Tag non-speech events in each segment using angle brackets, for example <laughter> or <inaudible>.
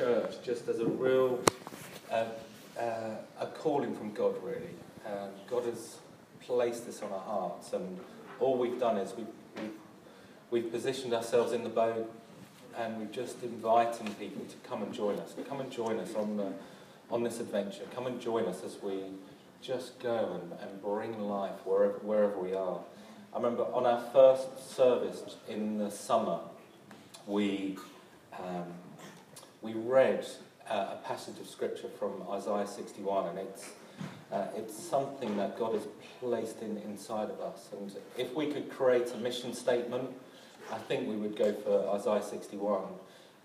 church just as a real uh, uh, a calling from God, really. Um, God has placed this on our hearts, and all we've done is we've, we've, we've positioned ourselves in the boat and we're just inviting people to come and join us. Come and join us on, the, on this adventure. Come and join us as we just go and, and bring life wherever, wherever we are. I remember on our first service in the summer, we, um, we read uh, a passage of scripture from Isaiah 61, and it's, uh, it's something that God has placed in, inside of us. And if we could create a mission statement, I think we would go for Isaiah 61.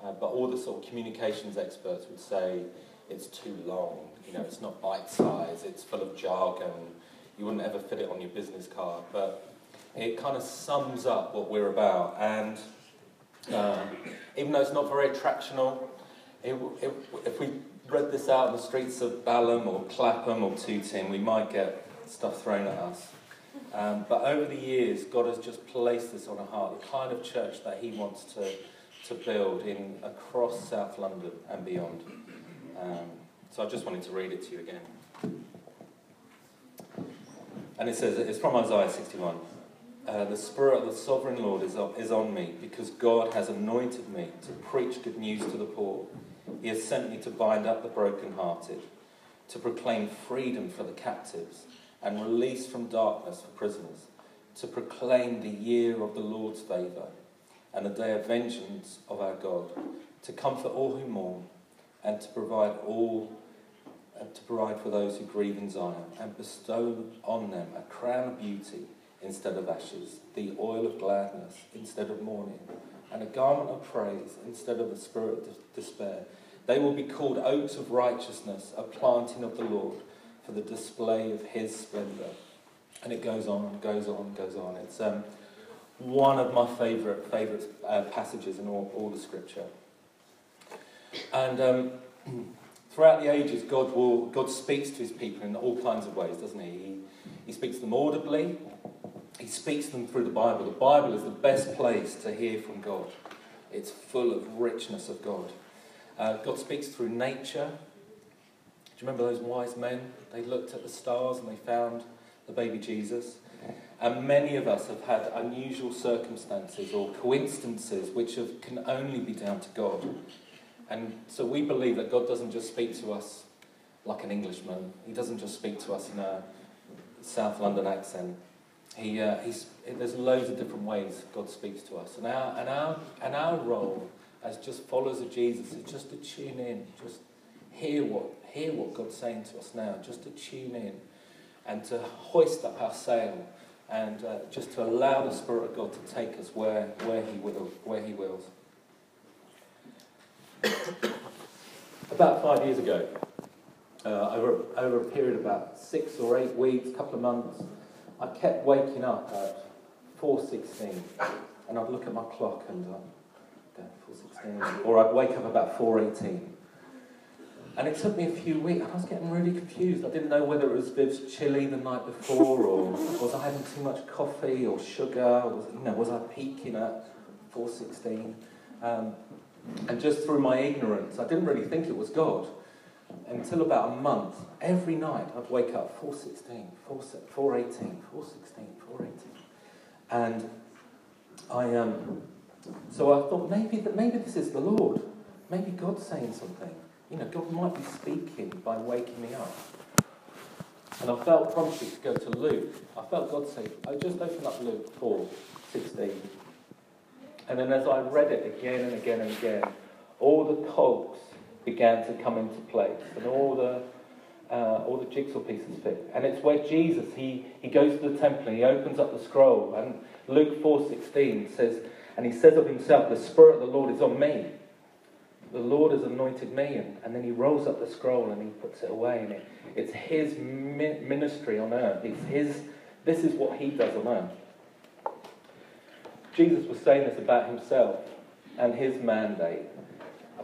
Uh, but all the sort of communications experts would say it's too long. You know, it's not bite size. It's full of jargon. You wouldn't ever fit it on your business card. But it kind of sums up what we're about. And um, even though it's not very attractional, it, it, if we read this out in the streets of Balham or Clapham or Tooting, we might get stuff thrown at us. Um, but over the years, God has just placed this on our heart, the kind of church that He wants to, to build in across South London and beyond. Um, so I just wanted to read it to you again. And it says, it's from Isaiah 61. Uh, the Spirit of the Sovereign Lord is is on me because God has anointed me to preach good news to the poor. He has sent me to bind up the brokenhearted, to proclaim freedom for the captives and release from darkness for prisoners, to proclaim the year of the Lord's favour and the day of vengeance of our God, to comfort all who mourn, and to provide all to provide for those who grieve in Zion, and bestow on them a crown of beauty instead of ashes, the oil of gladness instead of mourning, and a garment of praise instead of a spirit of despair. They will be called oaks of righteousness, a planting of the Lord for the display of his splendour. And it goes on goes on goes on. It's um, one of my favourite favourite uh, passages in all, all the scripture. And um, <clears throat> throughout the ages, God will God speaks to his people in all kinds of ways, doesn't he? He, he speaks to them audibly. He speaks to them through the Bible. The Bible is the best place to hear from God. It's full of richness of God. Uh, God speaks through nature. Do you remember those wise men? They looked at the stars and they found the baby Jesus. And many of us have had unusual circumstances or coincidences which have, can only be down to God. And so we believe that God doesn't just speak to us like an Englishman, He doesn't just speak to us in a South London accent. He, uh, he's, there's loads of different ways God speaks to us. And our, and, our, and our role as just followers of Jesus is just to tune in, just hear what, hear what God's saying to us now, just to tune in and to hoist up our sail and uh, just to allow the Spirit of God to take us where, where, he, will, where he wills. <coughs> about five years ago, uh, over, over a period of about six or eight weeks, a couple of months, I kept waking up at 4.16 and I'd look at my clock and uh, 4.16, or I'd wake up about 4.18 and it took me a few weeks, I was getting really confused. I didn't know whether it was Viv's chili the night before, or <laughs> was I having too much coffee or sugar, or was, you know, was I peaking at 416? Um, and just through my ignorance, I didn't really think it was God. Until about a month, every night I'd wake up 416, 418, 416, 418. And I, um, so I thought maybe, that maybe this is the Lord. Maybe God's saying something. You know, God might be speaking by waking me up. And I felt prompted to go to Luke. I felt God say, I just opened up Luke 4, 16. And then as I read it again and again and again, all the cogs began to come into place and all the uh, all the jigsaw pieces fit. And it's where Jesus, he, he goes to the temple and he opens up the scroll. And Luke 4.16 says, and he says of himself, the Spirit of the Lord is on me the Lord has anointed me. And, and then he rolls up the scroll and he puts it away. And it, it's his ministry on earth. It's his, this is what he does on earth. Jesus was saying this about himself and his mandate.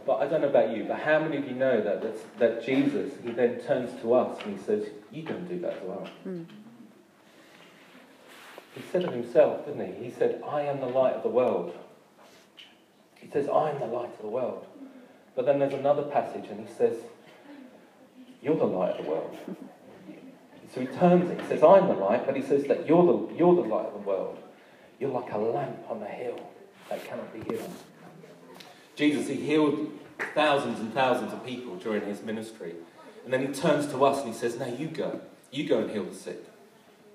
But I don't know about you, but how many of you know that, that, that Jesus, he then turns to us and he says, You can do that as well. Mm. He said of himself, didn't he? He said, I am the light of the world. He says, I am the light of the world. But then there's another passage, and he says, You're the light of the world. So he turns it. He says, I'm the light, but he says that you're the, you're the light of the world. You're like a lamp on a hill that cannot be hidden. Jesus, he healed thousands and thousands of people during his ministry. And then he turns to us and he says, Now you go. You go and heal the sick.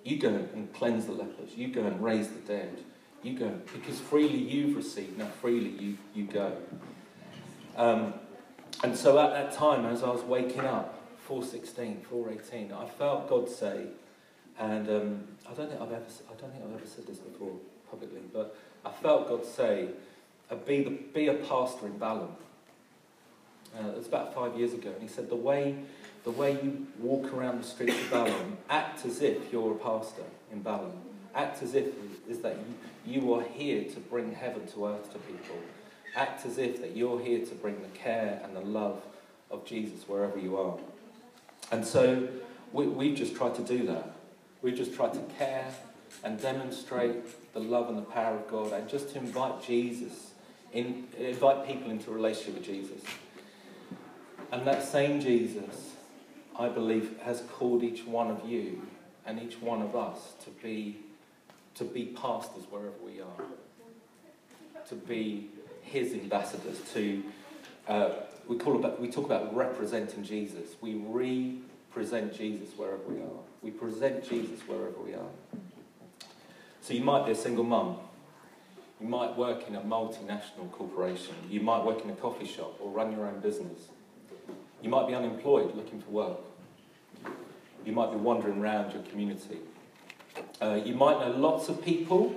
You go and cleanse the lepers. You go and raise the dead. You go. Because freely you've received, now freely you, you go. Um, and so at that time, as I was waking up, 416, 418, I felt God say, and um, I don't think I've ever, I don't think I've ever said this before publicly, but I felt God say, be, the, be a pastor in Balham. Uh, it was about five years ago, and he said, the way, the way you walk around the streets of Balham, act as if you're a pastor in Balham. Act as if is that you, you are here to bring heaven to earth to people. Act as if that you're here to bring the care and the love of Jesus wherever you are. And so we, we've just tried to do that. We've just tried to care and demonstrate the love and the power of God and just to invite Jesus, in, invite people into a relationship with Jesus. And that same Jesus, I believe, has called each one of you and each one of us to be, to be pastors wherever we are, to be his ambassadors, to uh, we, call about, we talk about representing Jesus. We represent Jesus wherever we are. We present Jesus wherever we are. So you might be a single mum. You might work in a multinational corporation. You might work in a coffee shop or run your own business. You might be unemployed looking for work. You might be wandering around your community. Uh, you might know lots of people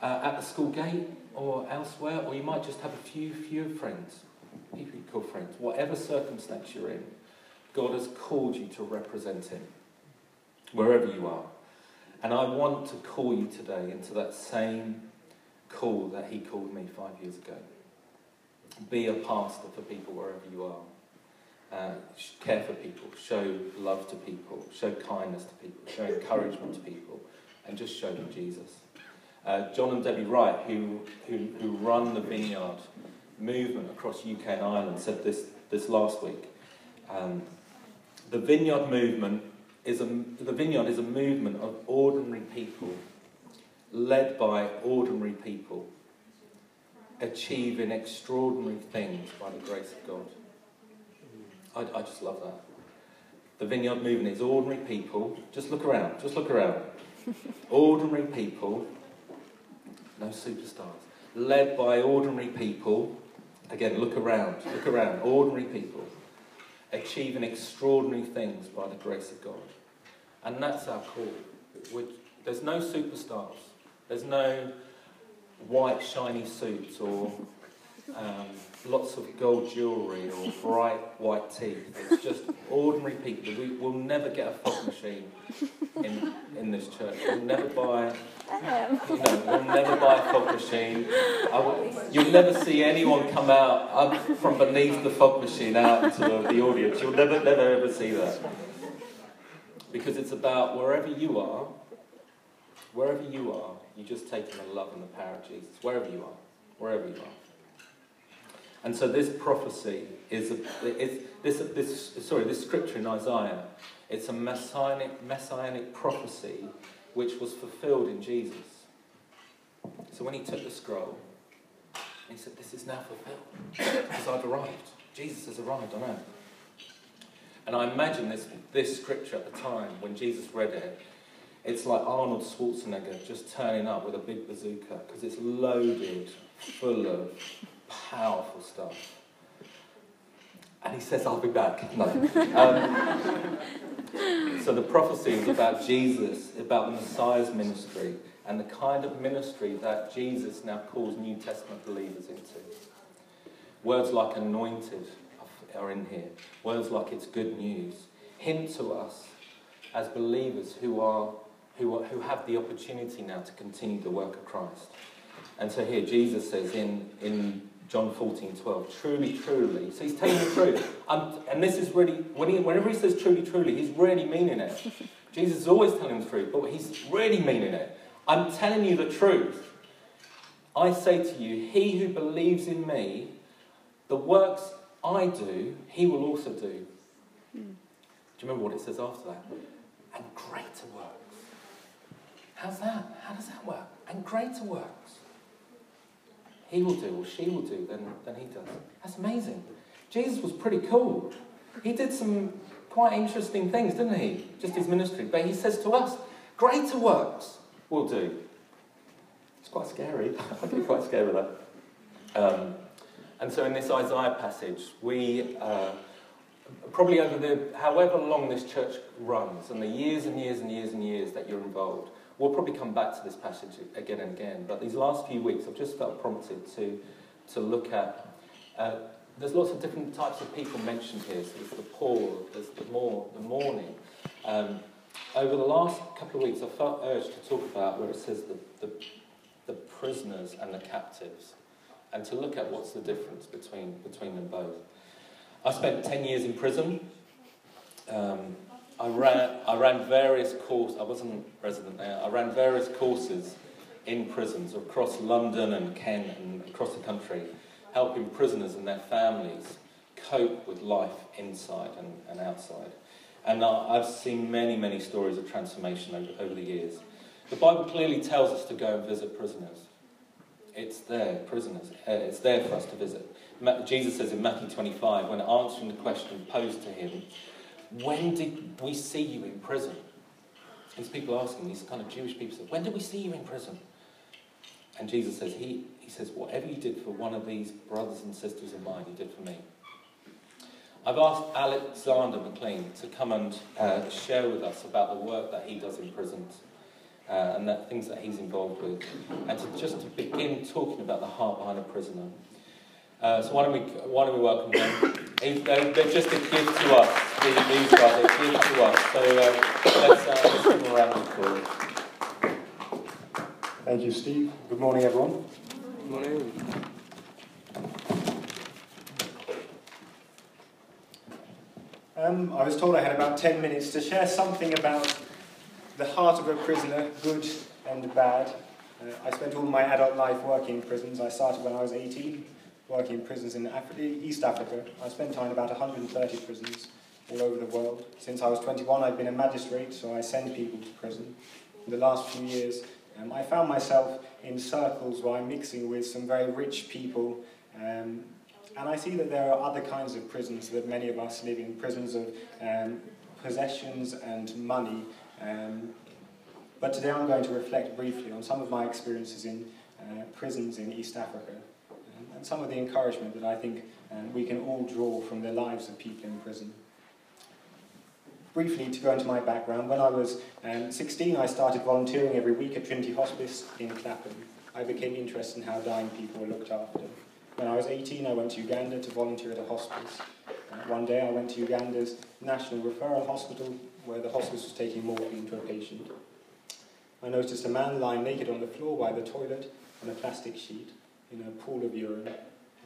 uh, at the school gate or elsewhere, or you might just have a few, few friends people you call friends, whatever circumstance you're in, God has called you to represent Him wherever you are. And I want to call you today into that same call that He called me five years ago. Be a pastor for people wherever you are. Uh, care for people, show love to people, show kindness to people, show encouragement to people, and just show them Jesus. Uh, John and Debbie Wright, who, who, who run the vineyard movement across UK and Ireland said this, this last week. Um, the vineyard movement is a, the vineyard is a movement of ordinary people, led by ordinary people, achieving extraordinary things by the grace of God. I, I just love that. The vineyard movement is ordinary people. Just look around. Just look around. <laughs> ordinary people, no superstars, led by ordinary people Again, look around. Look around. Ordinary people achieving extraordinary things by the grace of God. And that's our call. We're, there's no superstars. There's no white shiny suits or um, lots of gold jewellery or bright white teeth. It's just ordinary people. We, will never get a fog machine in, in this church. We'll never buy. Know, we'll never buy a fog machine. Will, you'll never see anyone come out up from beneath the fog machine out into the, the audience. You'll never, never ever see that. Because it's about wherever you are, wherever you are, you just take in the love and the power of Jesus. Wherever you are, wherever you are. And so this prophecy is, a, is this, this, sorry, this scripture in Isaiah, it's a messianic, messianic prophecy which was fulfilled in Jesus. So when he took the scroll, he said, This is now fulfilled because I've arrived. Jesus has arrived on earth. And I imagine this, this scripture at the time when Jesus read it, it's like Arnold Schwarzenegger just turning up with a big bazooka because it's loaded full of powerful stuff. And he says, I'll be back. No. Um, so the prophecy is about Jesus, about the Messiah's ministry, and the kind of ministry that Jesus now calls New Testament believers into. Words like anointed are in here. Words like it's good news hint to us as believers who are who, are, who have the opportunity now to continue the work of Christ. And so here Jesus says in, in John 14, 12. Truly, truly. So he's telling the truth. Um, and this is really, when he, whenever he says truly, truly, he's really meaning it. <laughs> Jesus is always telling the truth, but he's really meaning it. I'm telling you the truth. I say to you, he who believes in me, the works I do, he will also do. Mm. Do you remember what it says after that? And greater works. How's that? How does that work? And greater works. He will do, or she will do, than, than he does. That's amazing. Jesus was pretty cool. He did some quite interesting things, didn't he? Just his ministry. But he says to us, greater works will do. It's quite scary. <laughs> I get quite scared of that. Um, and so in this Isaiah passage, we uh, probably over the however long this church runs, and the years and years and years and years that you're involved, we'll probably come back to this passage again and again. But these last few weeks, I've just felt prompted to to look at. Uh, there's lots of different types of people mentioned here. So there's the poor, there's the more, the mourning. Um, over the last couple of weeks, I felt urged to talk about where it says the, the, the prisoners and the captives, and to look at what's the difference between between them both. I spent 10 years in prison. Um, I, ran, I ran various courses, I wasn't resident there, I ran various courses in prisons across London and Kent and across the country, helping prisoners and their families cope with life inside and, and outside. And I've seen many, many stories of transformation over, over the years. The Bible clearly tells us to go and visit prisoners. It's there, prisoners. Uh, it's there for us to visit. Jesus says in Matthew 25, when answering the question posed to him, When did we see you in prison? These people asking, these kind of Jewish people said, When did we see you in prison? And Jesus says, He, he says, Whatever you did for one of these brothers and sisters of mine, you did for me. I've asked Alexander McLean to come and uh, share with us about the work that he does in prisons uh, and the things that he's involved with, and to just to begin talking about the heart behind a prisoner. Uh, so why don't we why don't we welcome them? They're, they're just a gift to us. These guys, are a gift to us. So uh, let's, uh, let's give them a round of applause. Thank you, Steve. Good morning, everyone. Good morning. Um, I was told I had about 10 minutes to share something about the heart of a prisoner, good and bad. Uh, I spent all my adult life working in prisons. I started when I was 18 working in prisons in East Africa. I spent time in about 130 prisons all over the world. Since I was 21, I've been a magistrate, so I send people to prison. In the last few years, um, I found myself in circles where I'm mixing with some very rich people, um, and I see that there are other kinds of prisons that many of us live in, prisons of um, possessions and money. Um, but today I'm going to reflect briefly on some of my experiences in uh, prisons in East Africa and some of the encouragement that I think um, we can all draw from the lives of people in prison. Briefly, to go into my background, when I was um, 16, I started volunteering every week at Trinity Hospice in Clapham. I became interested in how dying people were looked after. When I was 18, I went to Uganda to volunteer at a hospice. Uh, one day, I went to Uganda's National Referral Hospital, where the hospice was taking morphine to a patient. I noticed a man lying naked on the floor by the toilet on a plastic sheet in a pool of urine.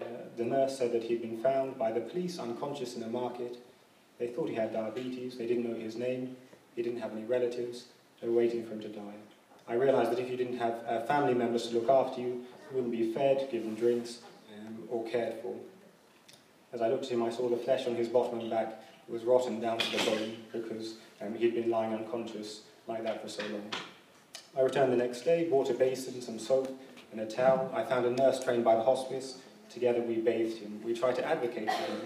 Uh, the nurse said that he'd been found by the police unconscious in a market. They thought he had diabetes, they didn't know his name, he didn't have any relatives, they were waiting for him to die. I realised that if you didn't have uh, family members to look after you, you wouldn't be fed, given drinks, um, or cared for. As I looked at him, I saw the flesh on his bottom and back was rotten down to the bone because um, he'd been lying unconscious like that for so long. I returned the next day, bought a basin, some soap, in a town. I found a nurse trained by the hospice. Together we bathed him. We tried to advocate for him,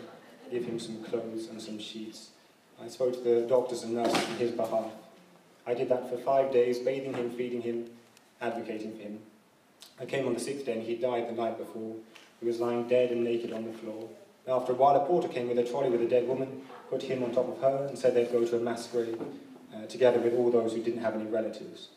give him some clothes and some sheets. I spoke to the doctors and nurses on his behalf. I did that for five days, bathing him, feeding him, advocating for him. I came on the sixth day and he died the night before. He was lying dead and naked on the floor. After a while, a porter came with a trolley with a dead woman, put him on top of her, and said they'd go to a mass grave, uh, together with all those who didn't have any relatives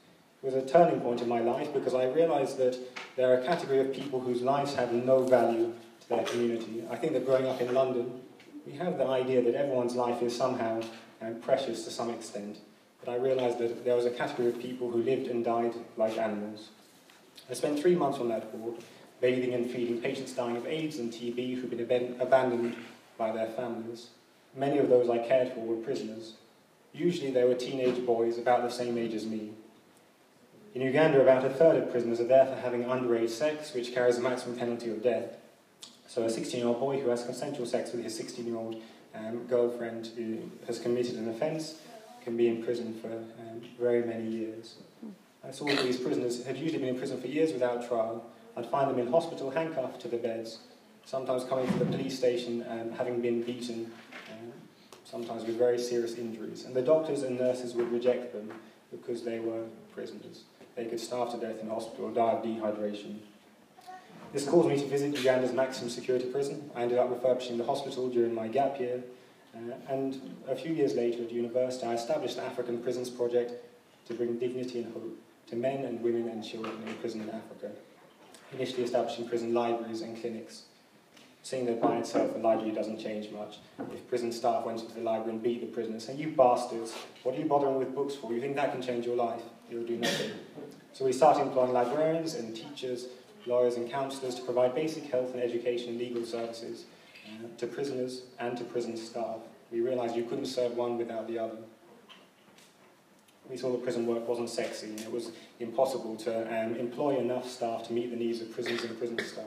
was a turning point in my life because I realized that there are a category of people whose lives have no value to their community. I think that growing up in London, we have the idea that everyone's life is somehow um, precious to some extent. But I realized that there was a category of people who lived and died like animals. I spent three months on that ward, bathing and feeding patients dying of AIDS and TB who'd been abandoned by their families. Many of those I cared for were prisoners. Usually they were teenage boys about the same age as me. In Uganda, about a third of prisoners are there for having underage sex, which carries a maximum penalty of death. So a 16-year-old boy who has consensual sex with his 16-year-old um, girlfriend who has committed an offence can be in prison for um, very many years. I saw these prisoners had usually been in prison for years without trial. I'd find them in hospital, handcuffed to the beds, sometimes coming to the police station um, having been beaten, uh, sometimes with very serious injuries. And the doctors and nurses would reject them because they were prisoners. They could starve to death in hospital or die of dehydration. This caused me to visit Uganda's maximum security prison. I ended up refurbishing the hospital during my gap year. Uh, and a few years later at university, I established the African Prisons Project to bring dignity and hope to men and women and children in prison in Africa, initially establishing prison libraries and clinics. Seeing that by itself a library doesn't change much. If prison staff went into the library and beat the prisoners, saying, You bastards, what are you bothering with books for? You think that can change your life? It'll do nothing. So we started employing librarians and teachers, lawyers and counsellors to provide basic health and education and legal services uh, to prisoners and to prison staff. We realised you couldn't serve one without the other we saw that prison work wasn't sexy and it was impossible to um, employ enough staff to meet the needs of prisons and prison staff.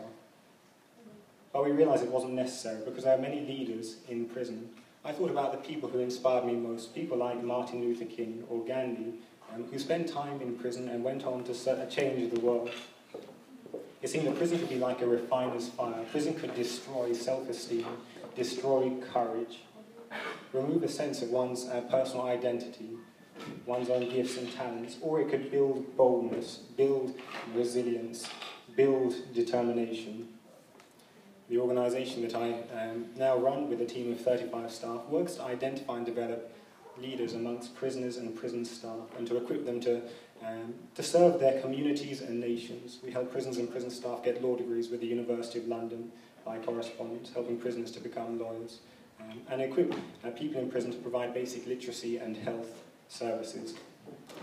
But we realised it wasn't necessary because there are many leaders in prison. I thought about the people who inspired me most, people like Martin Luther King or Gandhi, um, who spent time in prison and went on to change the world. It seemed that prison could be like a refiner's fire. Prison could destroy self-esteem, destroy courage, remove a sense of one's uh, personal identity, one's own gifts and talents, or it could build boldness, build resilience, build determination. The organisation that I um, now run with a team of 35 staff works to identify and develop leaders amongst prisoners and prison staff and to equip them to, um, to serve their communities and nations. We help prisons and prison staff get law degrees with the University of London by correspondence, helping prisoners to become lawyers, um, and equip uh, people in prison to provide basic literacy and health services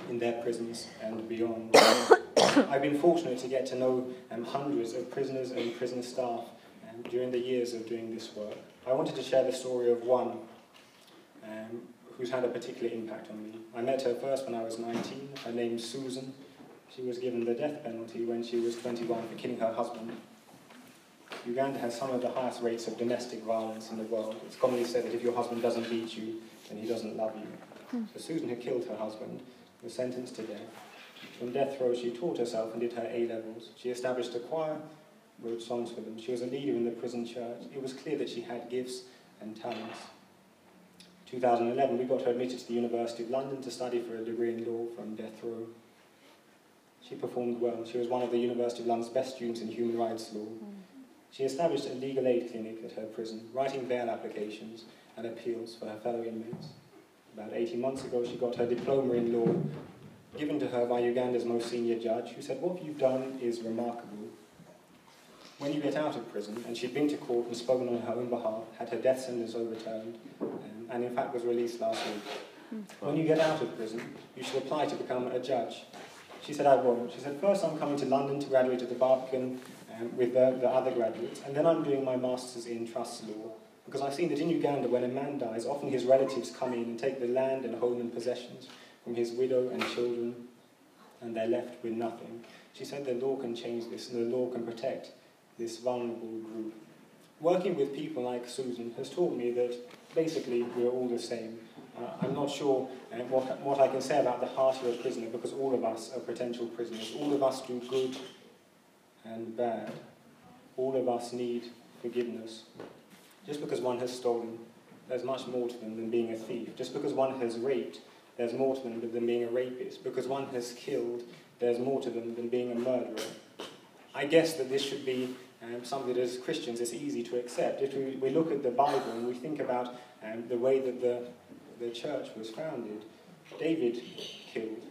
in their prisons and beyond. <coughs> I've been fortunate to get to know um, hundreds of prisoners and prison staff um, during the years of doing this work. I wanted to share the story of one um, who's had a particular impact on me. I met her first when I was 19. Her name's Susan. She was given the death penalty when she was 21 for killing her husband. Uganda has some of the highest rates of domestic violence in the world. It's commonly said that if your husband doesn't beat you, then he doesn't love you. Hmm. So Susan, had killed her husband, was sentenced to death. From death row, she taught herself and did her A levels. She established a choir, wrote songs for them. She was a leader in the prison church. It was clear that she had gifts and talents. 2011, we got her admitted to the University of London to study for a degree in law from death row. She performed well. She was one of the University of London's best students in human rights law. Hmm. She established a legal aid clinic at her prison, writing bail applications and appeals for her fellow inmates. About 18 months ago, she got her diploma in law given to her by Uganda's most senior judge, who said, What you've done is remarkable. When you get out of prison, and she'd been to court and spoken on her own behalf, had her death sentence overturned, um, and in fact was released last week. When you get out of prison, you should apply to become a judge. She said, I won't. She said, First, I'm coming to London to graduate at the Barbican um, with the, the other graduates, and then I'm doing my master's in trust law. Because I've seen that in Uganda, when a man dies, often his relatives come in and take the land and home and possessions from his widow and children, and they're left with nothing. She said the law can change this, and the law can protect this vulnerable group. Working with people like Susan has taught me that basically we're all the same. Uh, I'm not sure uh, what, what I can say about the heart of a prisoner because all of us are potential prisoners. All of us do good and bad. All of us need forgiveness. Just because one has stolen, there's much more to them than being a thief. Just because one has raped, there's more to them than being a rapist. Because one has killed, there's more to them than being a murderer. I guess that this should be um, something that as Christians it's easy to accept. If we, we look at the Bible and we think about um, the way that the, the church was founded, David killed.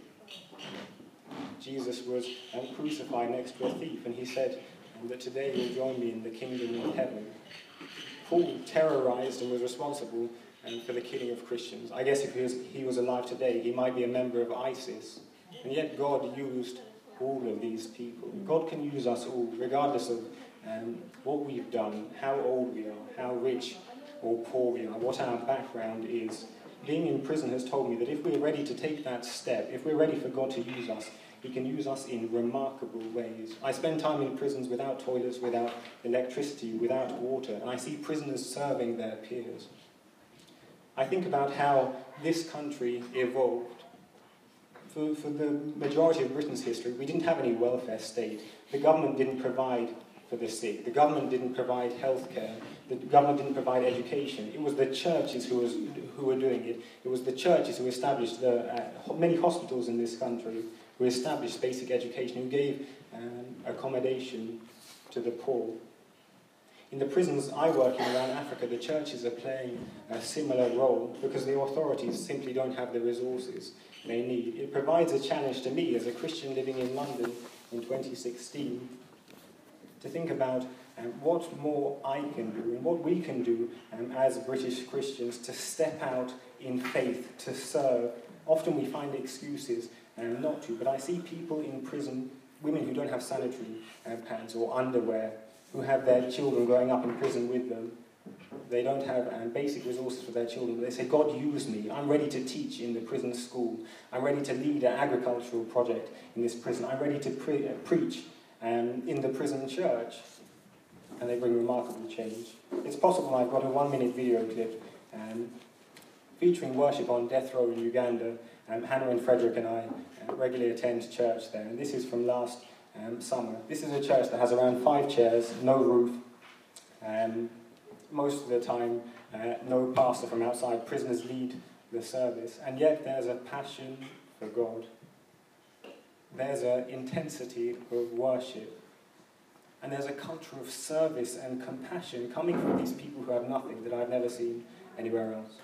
Jesus was um, crucified next to a thief, and he said um, that today you'll join me in the kingdom of heaven. Paul terrorized and was responsible um, for the killing of Christians. I guess if he was, he was alive today, he might be a member of ISIS. And yet God used all of these people. God can use us all, regardless of um, what we've done, how old we are, how rich or poor we are, what our background is. Being in prison has told me that if we're ready to take that step, if we're ready for God to use us, He can use us in remarkable ways. I spend time in prisons without toilets, without electricity, without water, and I see prisoners serving their peers. I think about how this country evolved. For, for the majority of Britain's history, we didn't have any welfare state. The government didn't provide for the sick. The government didn't provide health care. The government didn't provide education. It was the churches who, was, who were doing it. It was the churches who established the, uh, many hospitals in this country, who established basic education, who gave um, accommodation to the poor. In the prisons I work in around Africa, the churches are playing a similar role because the authorities simply don't have the resources they need. It provides a challenge to me as a Christian living in London in 2016 to think about um, what more I can do and what we can do um, as British Christians to step out in faith, to serve. Often we find excuses um, not to, but I see people in prison, women who don't have sanitary uh, pads or underwear, who have their children growing up in prison with them. They don't have um, basic resources for their children. They say, God, use me. I'm ready to teach in the prison school. I'm ready to lead an agricultural project in this prison. I'm ready to pre- uh, preach um, in the prison church. And they bring remarkable change. It's possible I've got a one minute video clip um, featuring worship on death row in Uganda. Um, Hannah and Frederick and I uh, regularly attend church there. And this is from last um, summer. This is a church that has around five chairs, no roof. Um, most of the time, uh, no pastor from outside. Prisoners lead the service. And yet there's a passion for God there's an intensity of worship. And there's a culture of service and compassion coming from these people who have nothing that I've never seen anywhere else.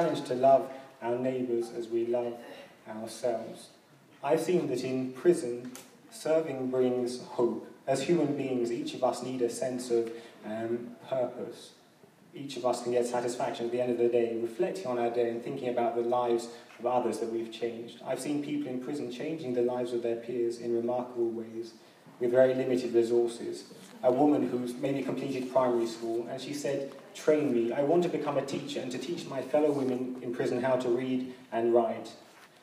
Challenged to love our neighbours as we love ourselves. I've seen that in prison, serving brings hope. As human beings, each of us need a sense of um, purpose. Each of us can get satisfaction at the end of the day, reflecting on our day and thinking about the lives of others that we've changed. I've seen people in prison changing the lives of their peers in remarkable ways with very limited resources a woman who's maybe completed primary school, and she said, Train me. I want to become a teacher and to teach my fellow women in prison how to read and write.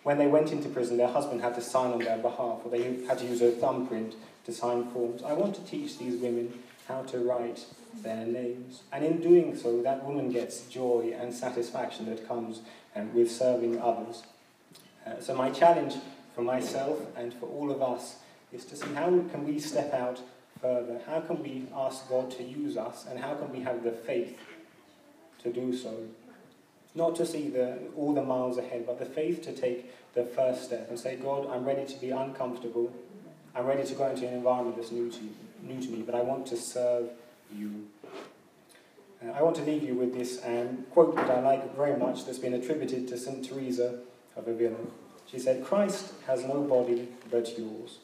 When they went into prison, their husband had to sign on their behalf, or they had to use a thumbprint to sign forms. I want to teach these women how to write their names. And in doing so, that woman gets joy and satisfaction that comes um, with serving others. Uh, so, my challenge for myself and for all of us is to see how can we step out further? How can we ask God to use us, and how can we have the faith to do so? Not to see the, all the miles ahead, but the faith to take the first step and say, God, I'm ready to be uncomfortable. I'm ready to go into an environment that's new to, you, new to me, but I want to serve you. Uh, I want to leave you with this um, quote that I like very much that's been attributed to St. Teresa of Avila. She said, Christ has no body but yours.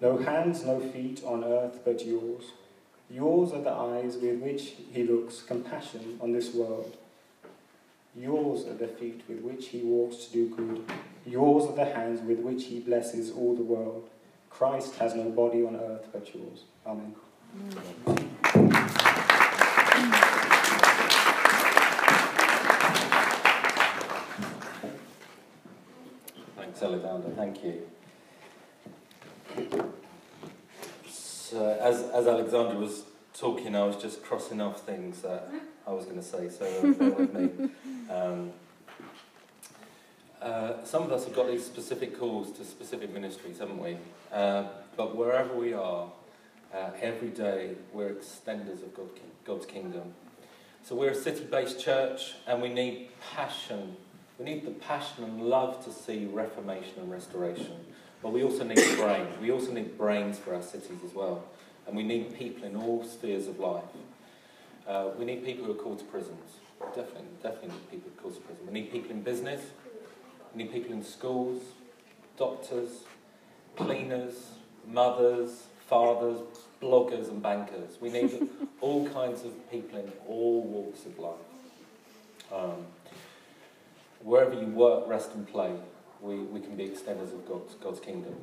No hands, no feet on earth but yours. Yours are the eyes with which he looks compassion on this world. Yours are the feet with which he walks to do good. Yours are the hands with which he blesses all the world. Christ has no body on earth but yours. Amen. Thanks, Alexander. Thank you. So, as, as Alexander was talking, I was just crossing off things that I was going to say, so bear with me. <laughs> Um, uh, some of us have got these specific calls to specific ministries, haven't we? Uh, but wherever we are, uh, every day we're extenders of God, God's kingdom. So we're a city-based church, and we need passion. We need the passion and love to see reformation and restoration. But we also need brains. We also need brains for our cities as well. And we need people in all spheres of life. Uh, we need people who are called to prisons. Definitely, definitely need people who are called to prison. We need people in business. We need people in schools, doctors, cleaners, mothers, fathers, bloggers and bankers. We need <laughs> all kinds of people in all walks of life. Um, wherever you work, rest and play, we, we can be extenders of God's, God's kingdom.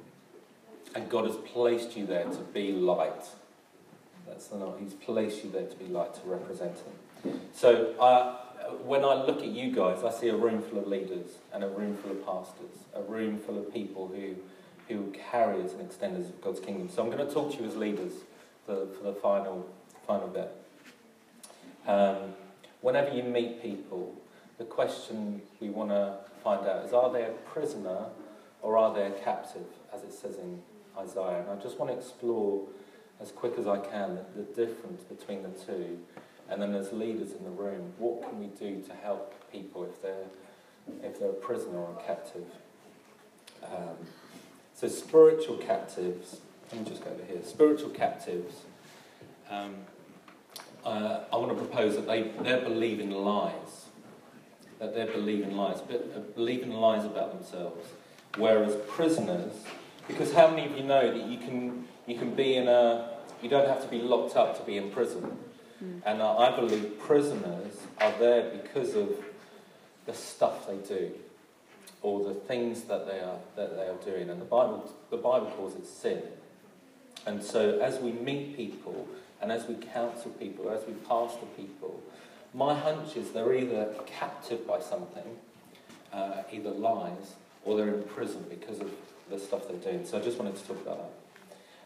And God has placed you there to be light. That's the He's placed you there to be light, to represent Him. So uh, when I look at you guys, I see a room full of leaders and a room full of pastors, a room full of people who, who carry as and extenders of God's kingdom. So I'm going to talk to you as leaders for, for the final, final bit. Um, whenever you meet people, the question we want to find out is are they a prisoner or are they a captive, as it says in Isaiah? And I just want to explore as quick as I can the, difference between the two and then as leaders in the room, what can we do to help people if they're, if they're a prisoner or a captive? Um, so spiritual captives, let me just go over here. Spiritual captives, um, uh, I want to propose that they, they're believing lies. That they're believing lies, but uh, believing lies about themselves. Whereas prisoners, because how many of you know that you can, you can be in a, you don't have to be locked up to be in prison. Mm. And I believe prisoners are there because of the stuff they do or the things that they are that they are doing. And the Bible the Bible calls it sin. And so as we meet people and as we counsel people, as we pastor people, my hunch is they're either captive by something, uh, either lies, or they're in prison because of the stuff they're doing. So I just wanted to talk about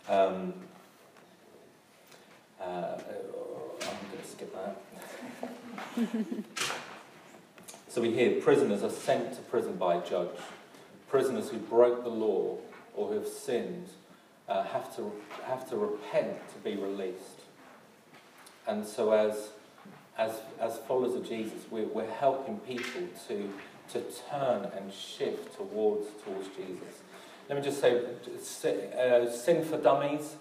that. Um, uh, I'm going to skip that. <laughs> so we hear prisoners are sent to prison by a judge. Prisoners who broke the law or who have sinned uh, have, to, have to repent to be released. And so as, as, as followers of Jesus, we're, we're helping people to, to turn and shift towards, towards Jesus. Let me just say, uh, Sin for Dummies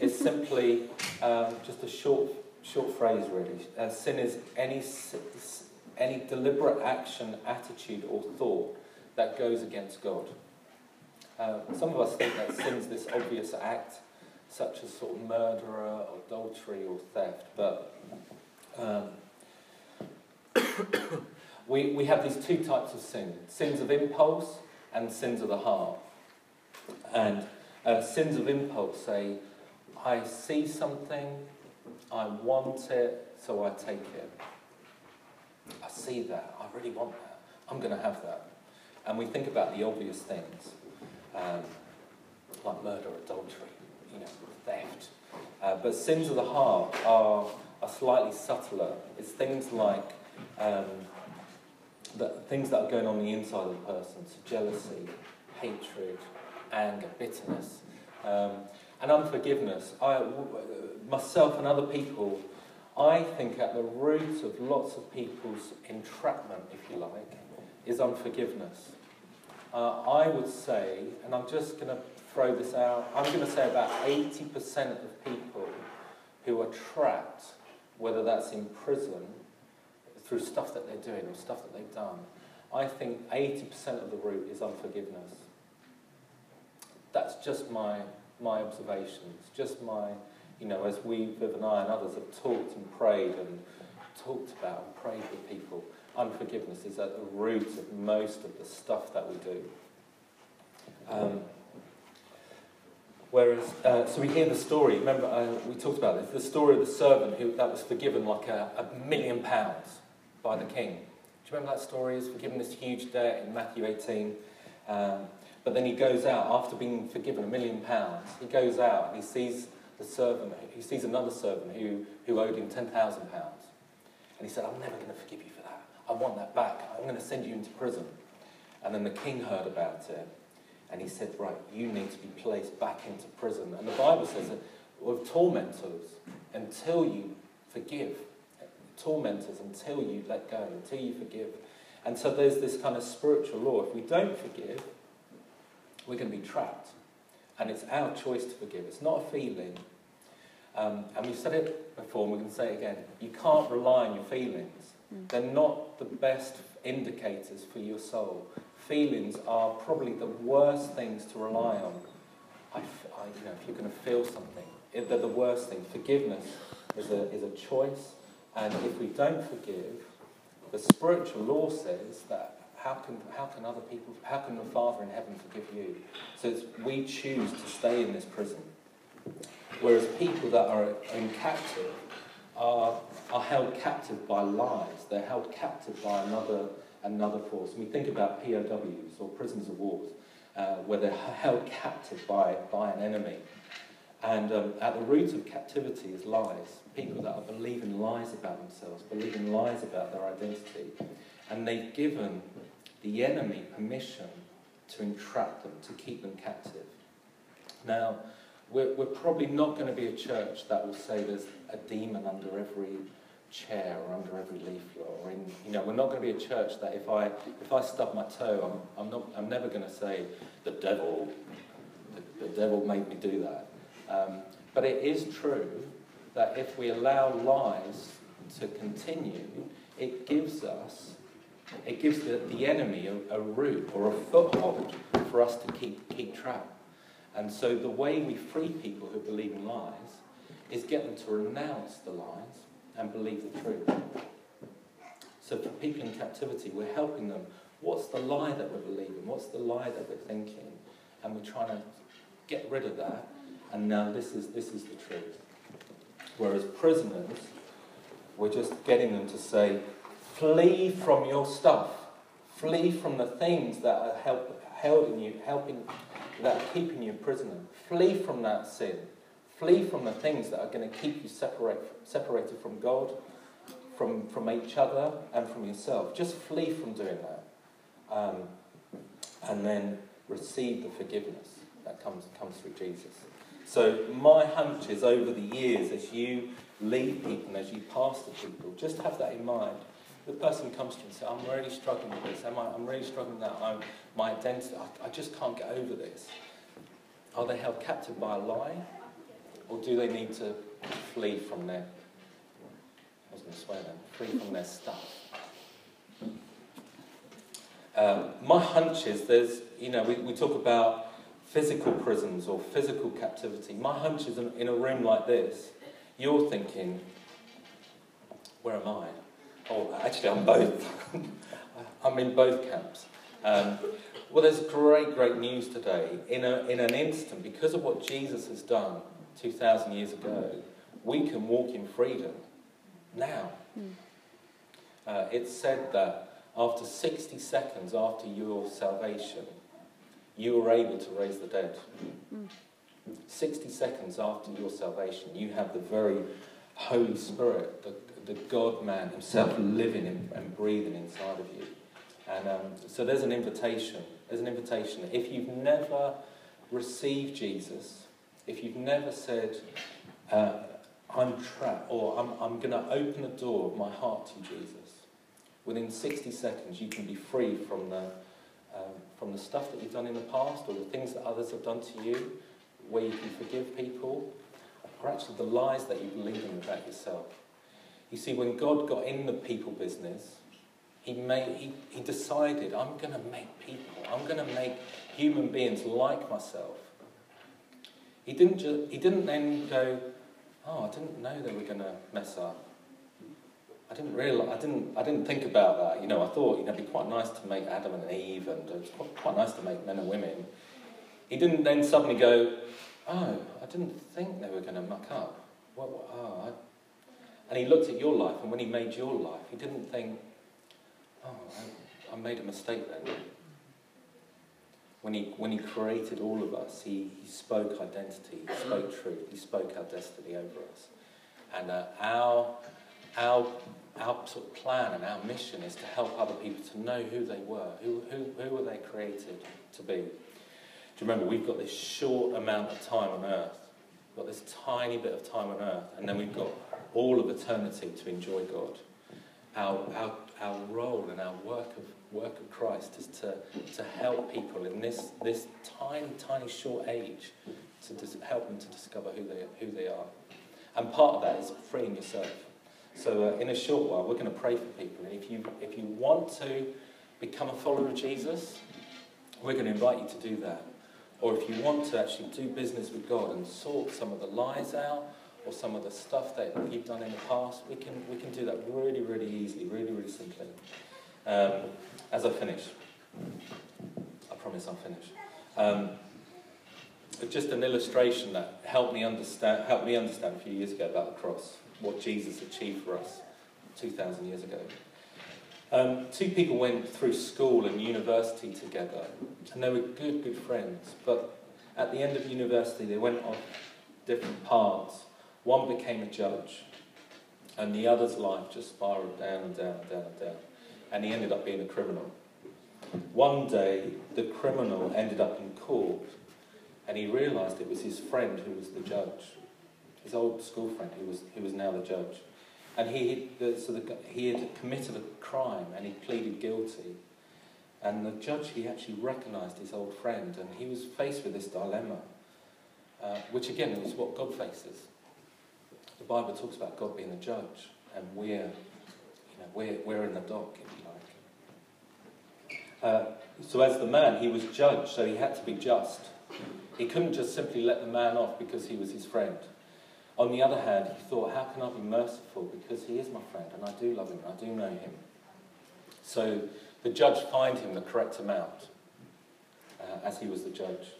is <laughs> simply um, just a short short phrase really. Uh, sin is any, any deliberate action, attitude, or thought that goes against God. Uh, some of us think that sin's this obvious act, such as sort of murder or adultery or theft, but um, <coughs> we, we have these two types of sin sins of impulse and sins of the heart. And uh, sins of impulse say, I see something, I want it, so I take it. I see that. I really want that. I'm going to have that. And we think about the obvious things, um, like murder, adultery, you know, theft. Uh, but sins of the heart are, are slightly subtler. It's things like um, the things that are going on the inside of the person, so jealousy, hatred, anger, bitterness. Um, and unforgiveness. I, myself and other people, I think at the root of lots of people's entrapment, if you like, is unforgiveness. Uh, I would say, and I'm just going to throw this out, I'm going to say about 80% of people who are trapped, whether that's in prison, through stuff that they're doing or stuff that they've done, I think 80% of the root is unforgiveness. That's just my my observations, just my, you know, as we, Viv and I and others have talked and prayed and talked about and prayed with people, unforgiveness is at the root of most of the stuff that we do. Um, whereas, uh, so we hear the story. Remember, uh, we talked about this. The story of the servant who that was forgiven like a, a million pounds by the king. Do you remember that story? He's forgiven this huge debt in Matthew 18. Um, but then he goes out after being forgiven a million pounds. He goes out and he sees the servant. He sees another servant who, who owed him ten thousand pounds, and he said, "I'm never going to forgive you for that. I want that back. I'm going to send you into prison." And then the king heard about it, and he said, Right, you need to be placed back into prison. And the Bible says that with tormentors until you forgive, tormentors until you let go, until you forgive. And so there's this kind of spiritual law. If we don't forgive, we're going to be trapped. And it's our choice to forgive. It's not a feeling. Um, and we've said it before, and we're going to say it again. You can't rely on your feelings. Mm. They're not the best indicators for your soul feelings are probably the worst things to rely on. I, I, you know, if you're going to feel something, they're the worst thing. Forgiveness is a, is a choice, and if we don't forgive, the spiritual law says that how can, how can other people, how can the Father in heaven forgive you? So we choose to stay in this prison. Whereas people that are in captive are, are held captive by lies. They're held captive by another another force. And we think about POWs or prisoners of war, uh, where they're held captive by, by an enemy. And um, at the root of captivity is lies. People that are believing lies about themselves, believing lies about their identity. And they've given the enemy permission to entrap them, to keep them captive. Now, we're, we're probably not going to be a church that will say there's a demon under every chair or under every leaflet or in you know we're not going to be a church that if I if I stub my toe I'm, I'm not I'm never going to say the devil the, the devil made me do that um, but it is true that if we allow lies to continue it gives us it gives the, the enemy a, a root or a foothold for us to keep keep track and so the way we free people who believe in lies is get them to renounce the lies and believe the truth. So for people in captivity, we're helping them. What's the lie that we're believing? What's the lie that we're thinking? And we're trying to get rid of that. And now this is, this is the truth. Whereas prisoners, we're just getting them to say, flee from your stuff. Flee from the things that are help, held in you, helping, that are keeping you prisoner. Flee from that sin. Flee from the things that are going to keep you separate, separated from God, from, from each other, and from yourself. Just flee from doing that. Um, and then receive the forgiveness that comes, comes through Jesus. So, my hunch is over the years, as you lead people and as you pastor people, just have that in mind. The person comes to you and says, I'm really struggling with this. Am I, I'm really struggling with that. I'm, my identity, I, I just can't get over this. Are they held captive by a lie? Or do they need to flee from their, I was going to swear then, flee from their stuff? Um, my hunch is there's, you know, we, we talk about physical prisons or physical captivity. My hunch is in, a room like this, you're thinking, where am I? Oh, actually, I'm both. <laughs> I'm in both camps. Um, well, there's great, great news today. In, a, in an instant, because of what Jesus has done, 2,000 years ago, we can walk in freedom now. Mm. Uh, it's said that after 60 seconds after your salvation, you were able to raise the dead. Mm. 60 seconds after your salvation, you have the very Holy Spirit, the, the God man himself living in, and breathing inside of you. And um, so there's an invitation. There's an invitation. If you've never received Jesus, if you've never said, uh, I'm trapped, or I'm, I'm going to open the door of my heart to Jesus, within 60 seconds you can be free from the, from the stuff that you've done in the past or the things that others have done to you, where you can forgive people, or actually the lies that you believe in about yourself. You see, when God got in the people business, he, made, he, he decided, I'm going to make people, I'm going to make human beings like myself. He didn't, just, he didn't then go, oh, I didn't know they were going to mess up. I didn't realize, I didn't, I didn't think about that. You know, I thought, you know, it'd be quite nice to make Adam and Eve, and it's quite nice to make men and women. He didn't then suddenly go, oh, I didn't think they were going to muck up. What, what, oh. And he looked at your life, and when he made your life, he didn't think, oh, I, I made a mistake then. When he, when he created all of us, he, he spoke identity, he spoke truth, he spoke our destiny over us. And uh, our, our, our sort of plan and our mission is to help other people to know who they were, who, who, who were they created to be. Do you remember, we've got this short amount of time on earth. We've got this tiny bit of time on earth, and then we've got all of eternity to enjoy God. Our, our, our role and our work of work of Christ is to, to help people in this, this tiny, tiny short age to dis- help them to discover who they, who they are. And part of that is freeing yourself. So uh, in a short while, we're going to pray for people. And if you, if you want to become a follower of Jesus, we're going to invite you to do that. Or if you want to actually do business with God and sort some of the lies out or some of the stuff that you've done in the past, we can, we can do that really, really easily, really, really simply. Um, as I finish, I promise I'll finish. Um, just an illustration that helped me understand helped me understand a few years ago about the cross, what Jesus achieved for us 2,000 years ago. Um, two people went through school and university together, and they were good, good friends. But at the end of university, they went off different paths. One became a judge, and the other's life just spiraled down and down and down and down and he ended up being a criminal. One day, the criminal ended up in court, and he realised it was his friend who was the judge, his old school friend who was, who was now the judge. And he, so the, he had committed a crime and he pleaded guilty. And the judge, he actually recognised his old friend, and he was faced with this dilemma, uh, which again is what God faces. The Bible talks about God being the judge, and we're, you know, we're, we're in the dock, if you like. uh, so, as the man, he was judged, so he had to be just. He couldn't just simply let the man off because he was his friend. On the other hand, he thought, how can I be merciful? Because he is my friend and I do love him, and I do know him. So the judge fined him the correct amount uh, as he was the judge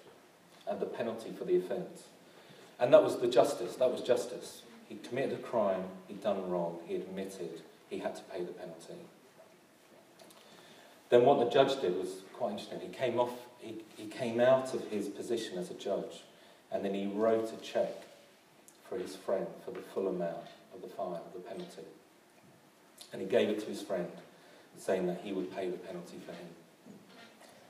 and the penalty for the offence. And that was the justice, that was justice. He committed a crime, he'd done wrong, he admitted he had to pay the penalty. Then what the judge did was quite interesting. He came off, he, he came out of his position as a judge, and then he wrote a check for his friend for the full amount of the fine, of the penalty. And he gave it to his friend, saying that he would pay the penalty for him.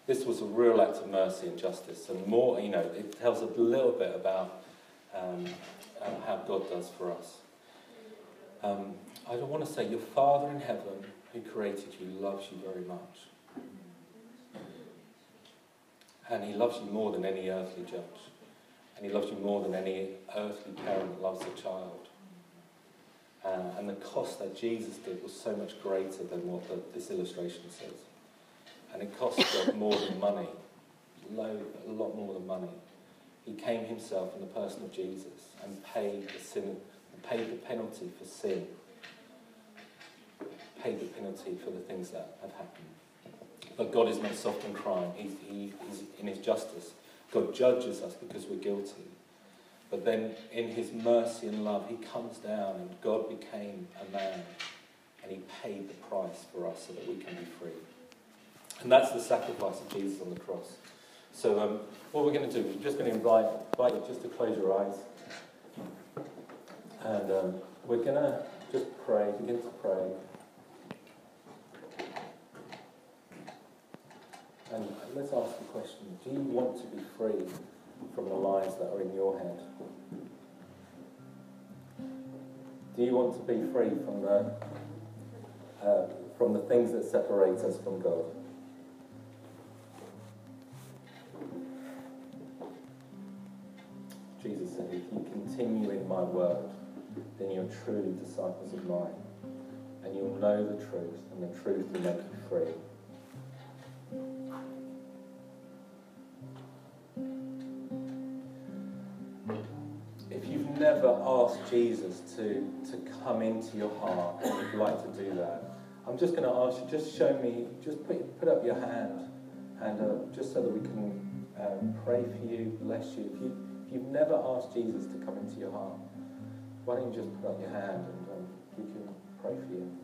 This was a real act of mercy and justice, and more, you know, it tells a little bit about um, um, how God does for us. Um, I don't want to say, Your Father in heaven who created you loves you very much. And he loves you more than any earthly judge. And he loves you more than any earthly parent loves a child. Uh, and the cost that Jesus did was so much greater than what the, this illustration says. And it cost God <laughs> more than money, low, a lot more than money. He came himself in the person of Jesus and paid the sin, paid the penalty for sin, paid the penalty for the things that have happened. But God is not soft in crime. He's, he, he's in his justice. God judges us because we're guilty. But then in his mercy and love, he comes down and God became a man and he paid the price for us so that we can be free. And that's the sacrifice of Jesus on the cross. So um, what we're going to do, we're just going to invite, invite you just to close your eyes. And um, we're going to just pray, begin to pray. And let's ask the question do you want to be free from the lies that are in your head? Do you want to be free from the, uh, from the things that separate us from God? Jesus said, if you continue in my word, then you're truly disciples of mine. And you'll know the truth, and the truth will make you free. Never asked Jesus to, to come into your heart and you'd like to do that, I'm just going to ask you, just show me, just put, put up your hand, and uh, just so that we can um, pray for you, bless you. If, you. if you've never asked Jesus to come into your heart, why don't you just put up your hand and um, we can pray for you.